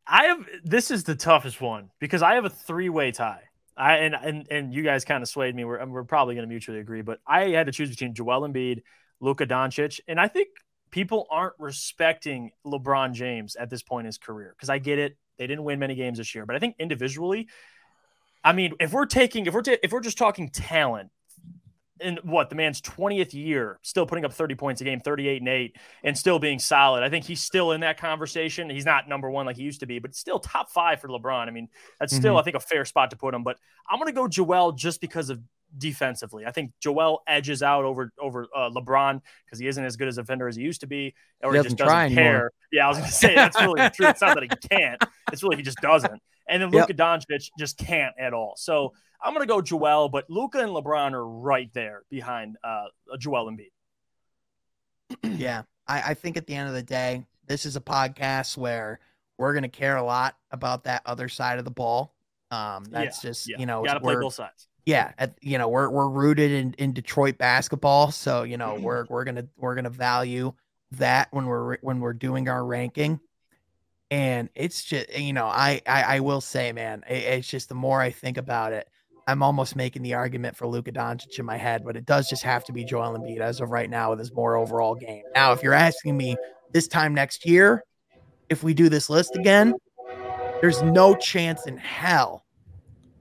I have this is the toughest one because I have a three way tie. I and and and you guys kind of swayed me. We're we're probably going to mutually agree, but I had to choose between Joel Embiid, Luka Doncic, and I think people aren't respecting LeBron James at this point in his career. Because I get it, they didn't win many games this year, but I think individually, I mean, if we're taking, if we're ta- if we're just talking talent, in what the man's 20th year, still putting up 30 points a game, 38 and 8, and still being solid. I think he's still in that conversation. He's not number one like he used to be, but still top five for LeBron. I mean, that's still, Mhm. I think, a fair spot to put him. But I'm going to go Joel just because of defensively. I think Joel edges out over over uh, LeBron because he isn't as good as a defender as he used to be, or He he, doesn't just doesn't anymore. care. Yeah, I was going to say that's really the truth. It's not that he can't; it's really he just doesn't. And then Yep. Luka Doncic just can't at all. So I'm going to go Joel, but Luka and LeBron are right there behind uh, Joel Embiid. yeah, I, I think at the end of the day, this is a podcast where we're going to care a lot about that other side of the ball. Um, that's just Yeah, you know got to play both sides. Yeah, at, you know we're we're rooted in, in Detroit basketball, so you Mm-hmm. know we're we're gonna we're gonna value that when we're when we're doing our ranking. And it's just you know I I, I will say, man, it- it's just the more I think about it, I'm almost making the argument for Luka Doncic in my head, but it does just have to be Joel Embiid as of right now with his more overall game. Now, if you're asking me this time next year, if we do this list again, there's no chance in hell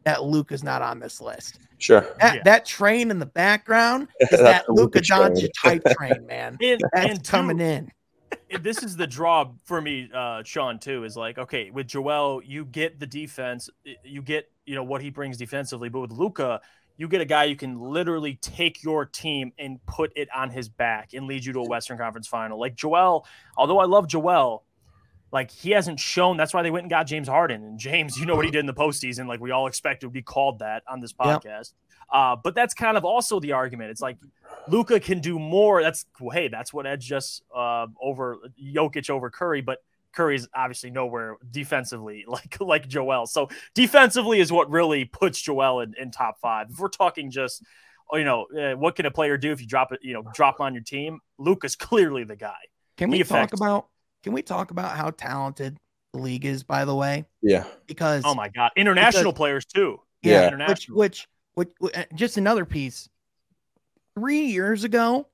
that Luka's not on this list. Sure. That, Yeah. that train in the background is that Luca Luka Luka. Doncic type train, man. And, That's and two, coming in. this is the draw for me, uh, Sean, too, is like, okay, with Joel, you get the defense, you get, you know, what he brings defensively, but with Luka, you get a guy you can literally take your team and put it on his back and lead you to a Western Conference final. Like Joel, although I love Joel, like he hasn't shown. That's why they went and got James Harden. And James, you know what he did in the postseason. Like we all expected would be called that on this podcast. Uh, but that's kind of also the argument. It's like Luka can do more. That's hey, that's what Edge just uh, over Jokic over Curry, but Curry's obviously nowhere defensively like like Joel. So defensively is what really puts Joel in, in top five. If we're talking just you know uh, what can a player do if you drop it, you know, drop on your team, Luka's clearly the guy. Can we He talk affects- about can we talk about how talented the league is, by the way? Yeah. Because Oh my god, international Because- players too. Yeah. which international. which which, which uh, just another piece. Three years ago,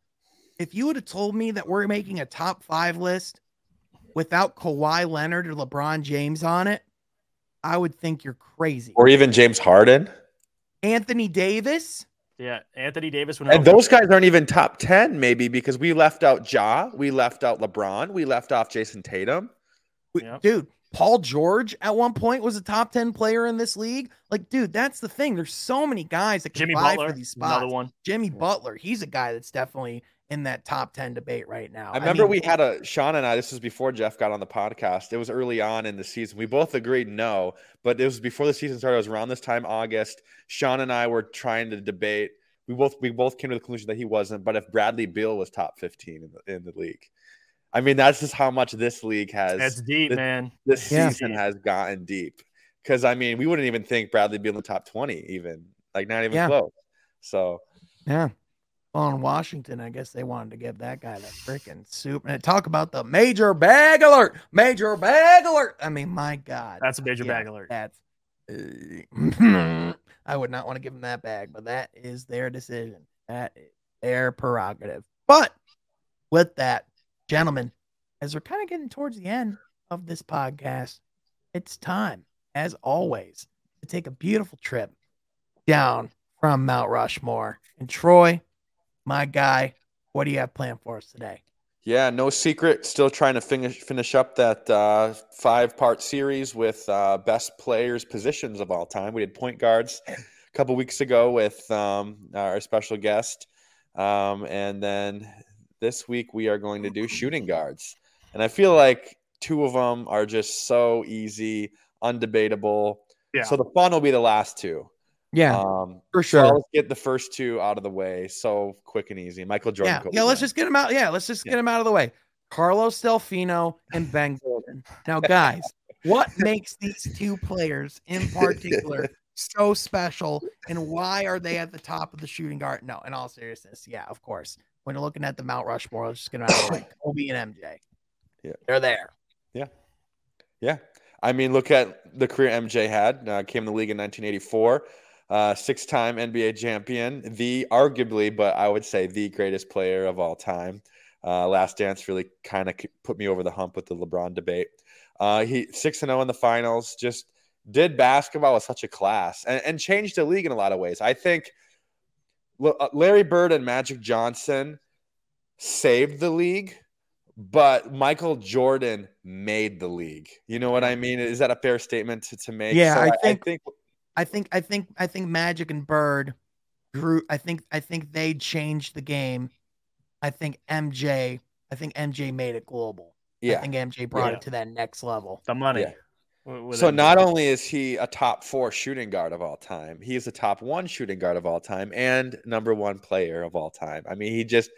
if you would have told me that we're making a top five list without Kawhi Leonard or LeBron James on it, I would think you're crazy. Or even James Harden. Anthony Davis, Yeah, Anthony Davis went And those guys aren't even top 10, maybe, because we left out Ja, we left out LeBron, we left off Jayson Tatum. Yep. dude. Paul George at one point was a top 10 player in this league. Like, dude, that's the thing. There's so many guys that can Jimmy vie Butler, for these spots. another one. Jimmy Butler, he's a guy that's definitely in that top 10 debate right now. I remember mean, we had a Sean and I, this was before Jeff got on the podcast. It was early on in the season. We both agreed no, but it was before the season started. It was around this time, August. Sean and I were trying to debate. We both we both came to the conclusion that he wasn't, but if Bradley Beal was top 15 in the, in the league. I mean, that's just how much this league has That's deep, the- man. this Yeah. season has gotten deep. Because I mean, we wouldn't even think Bradley Beal in the top 20, even like not even Yeah. close. So Yeah. Well, in Washington, I guess they wanted to give that guy the freaking soup. And talk about the major bag alert. Major bag alert. I mean, my God. That's a major Yeah, bag alert. That's. uh, I would not want to give him that bag, but that is their decision. That is their prerogative. But with that, gentlemen, as we're kind of getting towards the end of this podcast, it's time, as always, to take a beautiful trip down from Mount Rushmore. And Troy, my guy, what do you have planned for us today? Yeah, no secret. Still trying to finish finish up that uh, five part series with uh, best players positions of all time. We did point guards a couple weeks ago with um, our special guest, um, and then this week we are going to do shooting guards. And I feel like two of them are just so easy, undebatable. Yeah. So the fun will be the last two. Yeah, Um, for so sure. let's get the first two out of the way. So quick and easy. Michael Jordan. Yeah, Kobe yeah. Let's just get him out. Yeah, let's just Yeah. get him out of the way. Carlos Delfino and Ben Gordon. Now, guys, what makes these two players in particular so special, and why are they at the top of the shooting guard? No, in all seriousness, yeah, of course. When you're looking at the Mount Rushmore, let's just get out of the way. Kobe and MJ. Yeah. they're there. Yeah, yeah. I mean, look at the career MJ had. Uh, came in the league in 1984. Uh, six-time NBA champion, the arguably, but I would say the greatest player of all time. Uh, Last Dance really kind of put me over the hump with the LeBron debate. Uh, he six and zero in the finals. Just did basketball with such a class and, and changed the league in a lot of ways. I think uh, Larry Bird and Magic Johnson saved the league, but Michael Jordan made the league. You know what I mean? Is that a fair statement to, to make? Yeah, so I, think, I think I think I think I think Magic and Bird grew I think I think they changed the game. I think MJ I think MJ made it global. Yeah. I think MJ brought yeah. it to that next level. The money. Yeah. So not only is he a top four shooting guard of all time, he is a top one shooting guard of all time and number one player of all time. I mean, he just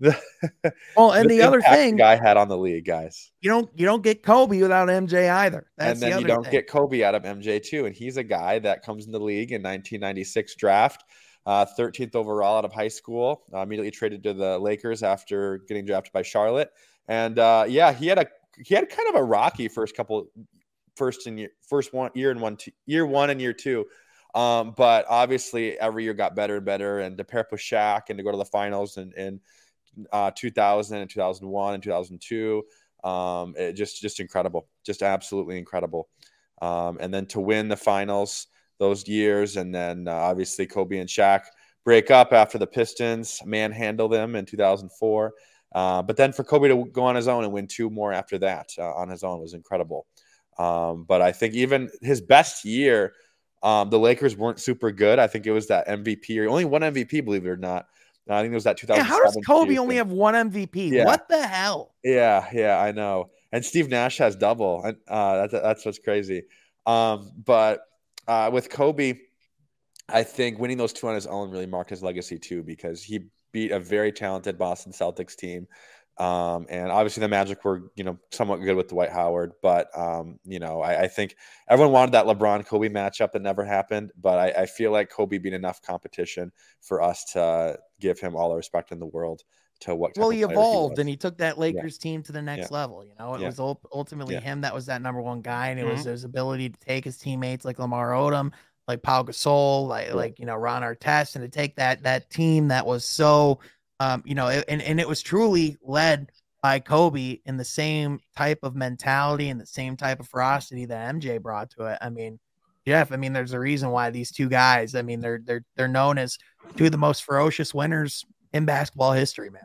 the well, and the, the other thing guy had on the league, guys. You don't you don't get Kobe without MJ either. That's and then the you don't thing. get Kobe out of MJ too. And he's a guy that comes in the league in 1996 draft, uh, 13th overall out of high school. Uh, immediately traded to the Lakers after getting drafted by Charlotte. And uh, yeah, he had a he had kind of a rocky first couple first and year, first one year and one two, year one and year two. Um, but obviously every year got better and better. And to pair up with Shaq and to go to the finals and in uh, 2000 and 2001 and 2002, um, it just just incredible, just absolutely incredible. Um, and then to win the finals those years, and then uh, obviously Kobe and Shaq break up after the Pistons manhandle them in 2004. Uh, but then for Kobe to go on his own and win two more after that uh, on his own was incredible. Um, but I think even his best year, um, the Lakers weren't super good. I think it was that MVP or only one MVP, believe it or not. I think it was that 2000. Yeah, how does Kobe season. only have one MVP? Yeah. What the hell? Yeah, yeah, I know. And Steve Nash has double. And uh, that's that's what's crazy. Um, but uh, with Kobe, I think winning those two on his own really marked his legacy too, because he beat a very talented Boston Celtics team um, and obviously the Magic were, you know, somewhat good with Dwight Howard, but um, you know, I, I, think everyone wanted that LeBron Kobe matchup that never happened. But I, I, feel like Kobe beat enough competition for us to give him all the respect in the world to what. Well, he evolved he and he took that Lakers yeah. team to the next yeah. level. You know, it yeah. was ultimately him that was that number one guy, and it mm-hmm. was his ability to take his teammates like Lamar Odom, like Paul Gasol, like like you know Ron Artest, and to take that that team that was so um, you know, and, and it was truly led by Kobe in the same type of mentality and the same type of ferocity that MJ brought to it. I mean, Jeff, I mean, there's a reason why these two guys, I mean, they're they're they're known as two of the most ferocious winners in basketball history, man.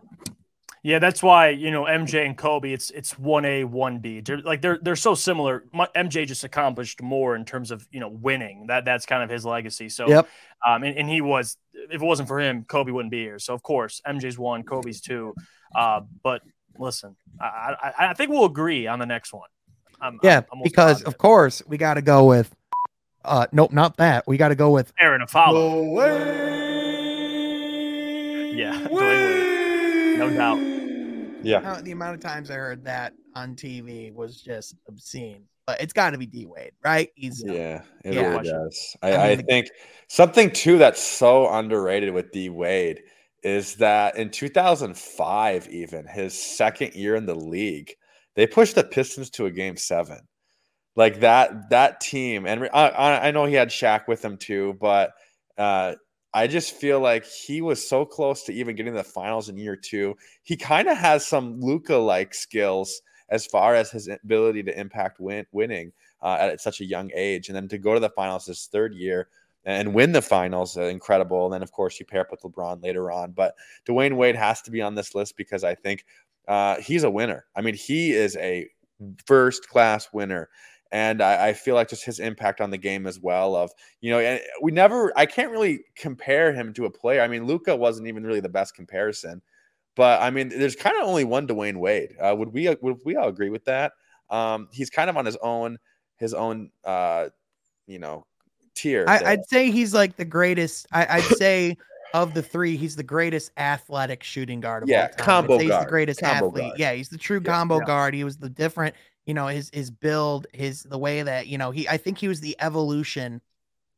Yeah, that's why you know MJ and Kobe. It's it's one A, one B. Like they're they're so similar. MJ just accomplished more in terms of you know winning. That that's kind of his legacy. So, yep. Um, and, and he was if it wasn't for him, Kobe wouldn't be here. So of course MJ's one, Kobe's two. Uh, but listen, I, I, I think we'll agree on the next one. I'm, yeah, I'm because positive. of course we got to go with. Uh, nope, not that. We got to go with Arron Afflalo. Yeah, no doubt. Yeah. the amount of times I heard that on TV was just obscene. But it's got to be D Wade, right? He's yeah, it yeah. really does. I, I, mean, I the, think something too that's so underrated with D Wade is that in 2005, even his second year in the league, they pushed the Pistons to a game seven. Like that, that team, and I, I know he had Shaq with him too, but uh, I just feel like he was so close to even getting the finals in year two. He kind of has some Luka like skills as far as his ability to impact win- winning uh, at such a young age. And then to go to the finals his third year and win the finals, uh, incredible. And then, of course, you pair up with LeBron later on. But Dwyane Wade has to be on this list because I think uh, he's a winner. I mean, he is a first class winner and I, I, feel like just his impact on the game as well. Of you know, and we never, I can't really compare him to a player. I mean, Luka wasn't even really the best comparison, but I mean, there's kind of only one Dwyane Wade. Uh, would we would we all agree with that? Um, he's kind of on his own, his own, uh, you know, tier. I, would say he's like the greatest. I, would say. of the three, he's the greatest athletic shooting guard of yeah, all time. combo he's guard. the greatest combo athlete. Guard. Yeah, he's the true yeah, combo yeah. guard. He was the different you know his his build his the way that you know he i think he was the evolution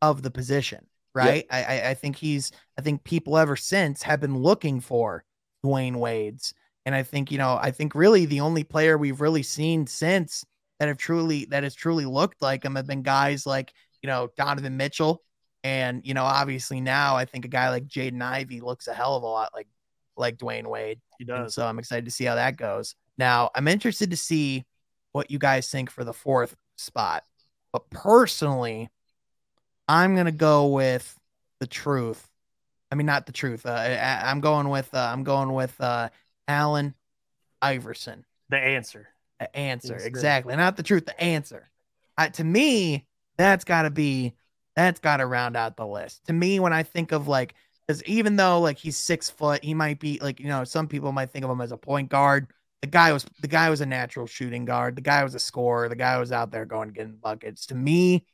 of the position right yep. I, I think he's i think people ever since have been looking for dwyane wade's and i think you know i think really the only player we've really seen since that have truly that has truly looked like him have been guys like you know donovan mitchell and you know obviously now i think a guy like jaden ivey looks a hell of a lot like like Dwyane Wade. He And does. so I'm excited to see how that goes. Now, I'm interested to see what you guys think for the fourth spot. But personally, I'm going to go with the truth. I mean, not the truth. Uh, I, I'm going with uh, I'm going with uh, Allen Iverson. The answer. The answer Yes, sir. exactly, not the truth. The answer. Uh, to me, that's got to be that's got to round out the list. To me, when I think of like, because even though like he's six foot, he might be like you know some people might think of him as a point guard. The guy was the guy was a natural shooting guard. The guy was a scorer. The guy was out there going getting buckets. To me,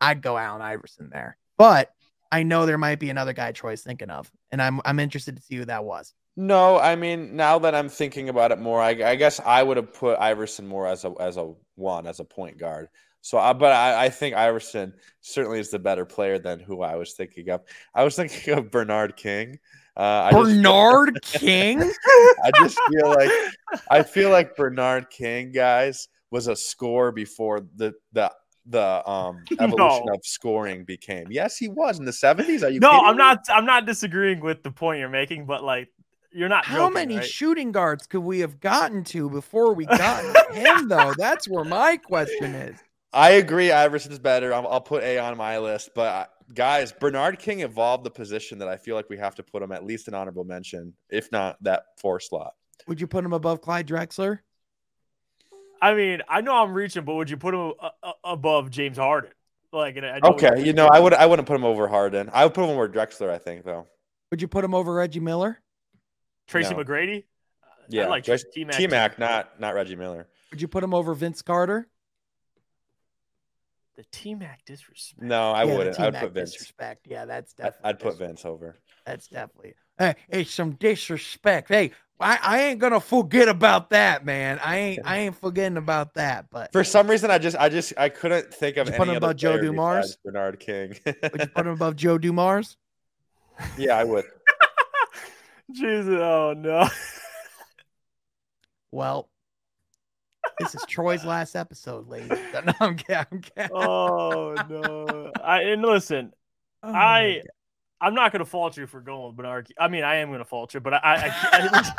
I'd go Allen Iverson there. But I know there might be another guy Troy's thinking of, and I'm I'm interested to see who that was. No, I mean now that I'm thinking about it more, I, I guess I would have put Iverson more as a as a one as a point guard. So, I, but I, I think Iverson certainly is the better player than who I was thinking of. I was thinking of Bernard King. Uh, I just- Bernard King. I just feel like I feel like Bernard King, guys, was a scorer before the the the um evolution No. of scoring became. Yes, he was in the seventies. Are you? No, I'm me? not. I'm not disagreeing with the point you're making, but like, you're not. How joking, many right? shooting guards could we have gotten to before we got him, though? That's where my question is. I agree. Iverson's better. I'll, I'll put A on my list. But guys, Bernard King evolved the position that I feel like we have to put him at least an honorable mention, if not that four slot. Would you put him above Clyde Drexler? I mean, I know I'm reaching, but would you put him uh, uh, above James Harden? Like, I Okay, you know, I would I wouldn't put him over Harden. I would put him over Drexler. I think though. Would you put him over Reggie Miller? Tracy No. McGrady. Yeah, I like Tracy- T Mac, not not Reggie Miller. Would you put him over Vince Carter? The T Mac disrespect. No, I Yeah, wouldn't. I would T-Mac put Vince. Disrespect. Yeah, that's definitely. I'd put Vince over. That's definitely. Hey, it's some disrespect. Hey, I, I ain't gonna forget about that, man. I ain't I ain't forgetting about that. But For some reason, I just I just I couldn't think of Would you any put him above Joe Dumars? Bernard King. would you put him above Joe Dumars? yeah, I would. Jesus, oh no. Well, this is Troy's last episode, ladies. No, I'm kidding. I'm kidding. oh no. I and listen, Oh, I I'm not gonna fault you for going with Bernard. I mean, I am gonna fault you, but I, I, I,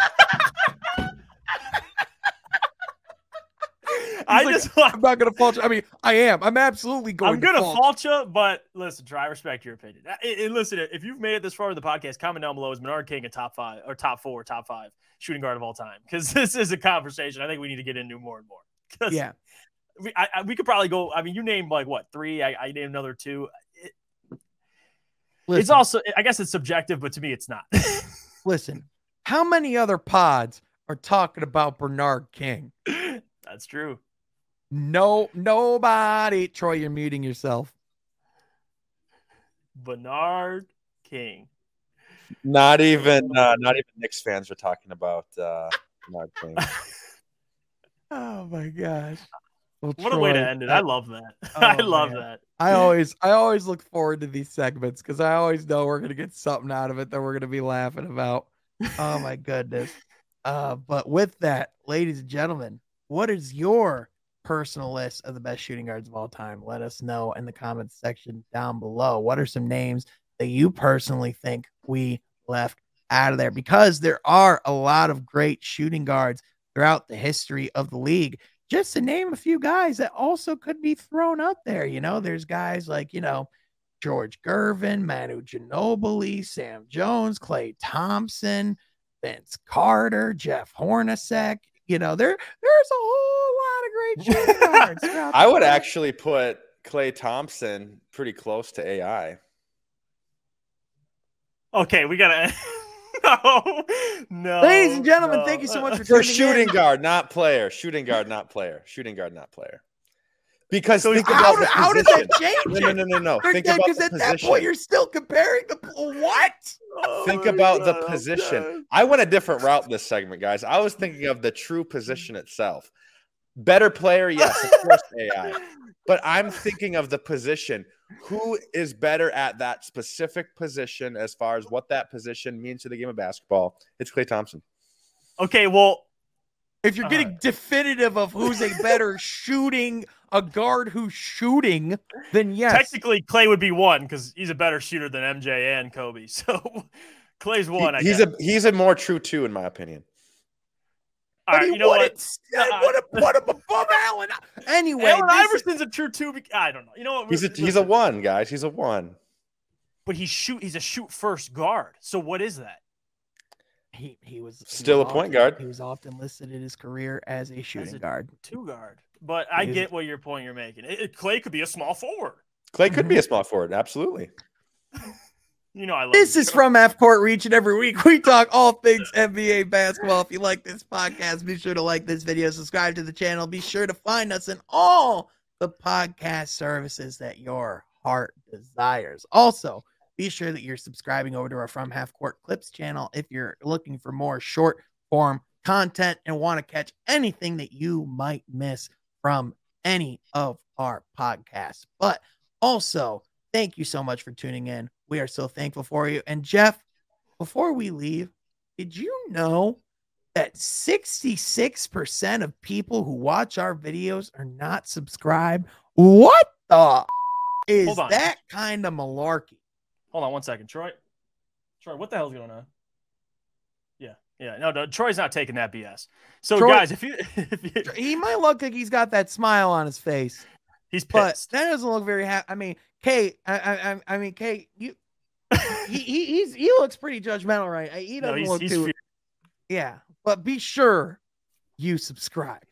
I like, just I'm not gonna fault you. I mean, I am. I'm absolutely going. I'm to gonna fault. fault you, but listen, try respect your opinion. Uh, And- listen, if you've made it this far in the podcast, comment down below is Bernard King a top five or top four, top five shooting guard of all time? Because this is a conversation I think we need to get into more and more. Yeah, we, I, I- we could probably go. I mean, you named like what three? I, I named another two. It- it's also, I guess it's subjective, but to me, it's not. listen. How many other pods are talking about Bernard King? That's true. No, nobody. Troy, you're muting yourself. Bernard King. Not even uh, not even Knicks fans are talking about uh, Bernard King. Oh my gosh. Well, What a way to end it. I- I love that. I Oh, love man. that. I always I always look forward to these segments because I always know we're gonna get something out of it that we're gonna be laughing about. Oh my goodness. Uh, but with that, ladies and gentlemen, what is your personal list of the best shooting guards of all time? Let us know in the comments section down below. What are some names that you personally think we left out of there? Because there are a lot of great shooting guards throughout the history of the league just to name a few guys that also could be thrown up there. You know, there's guys like, you know, George Gervin, Manu Ginobili, Sam Jones, Klay Thompson, Vince Carter, Jeff Hornacek. You know, there there's a whole great shooting guards. I would league. actually put Klay Thompson pretty close to AI. Okay, we gotta. no, no. Ladies and gentlemen, no. thank you so much for For shooting in. guard, not player. Shooting guard, not player. Shooting guard, not player. Because So think How, about the how does position. that change No, no, no, no, no. Think about Because the at that point, you're still comparing the what? Oh Think my about the God, I'm position. done. I went a different route this segment, guys. I was thinking of the true position itself. Better player, yes, of course, AI. But I'm thinking of the position. Who is better at that specific position as far as what that position means to the game of basketball? It's Klay Thompson. Okay, well, If you're getting right. definitive of who's a better shooting, a guard who's shooting, then yes. technically Klay would be one because he's a better shooter than MJ and Kobe. So Klay's one. I He- he's guess. a he's a more true two in my opinion. All right, But he you know what? wouldn't st- Uh, would have put him above Allen. Anyway, Allen this is- Iverson's a true two. bec- I don't know. You know what? He's a he's a one, guys. He's a one. but he's shoot. He's a shoot first guard. So what is that? he, he was he Still was a point often- guard. He was often listed in his career as a shooting a- guard. Two guard. But I He's- get what your point you're making. It, it- Klay could be a small forward. Klay could be a small forward, absolutely. You know, I love This you, is from F Court Reach, and every week we talk all things NBA basketball. If you like this podcast, be sure to like this video, subscribe to the channel. Be sure to find us in all the podcast services that your heart desires. Also, be sure that you're subscribing over to our From Half Court Clips channel if you're looking for more short form content and want to catch anything that you might miss from any of our podcasts. But also, thank you so much for tuning in. We are so thankful for you. And Jeff, before we leave, did you know that 66% of people who watch our videos are not subscribed? What the is that kind of malarkey? Hold on one second, Troy. Troy, what the hell's going on? Yeah, yeah. No, no Troy's not taking that BS. So, Troy- guys, if you, if you He might look like he's got that smile on his face, he's but that doesn't look very happy. I mean, Kate, I, I, I- mean, Kate, you, he, he, he's, he looks pretty judgmental, right? He doesn't he's, look he's too, yeah. But be sure you subscribe.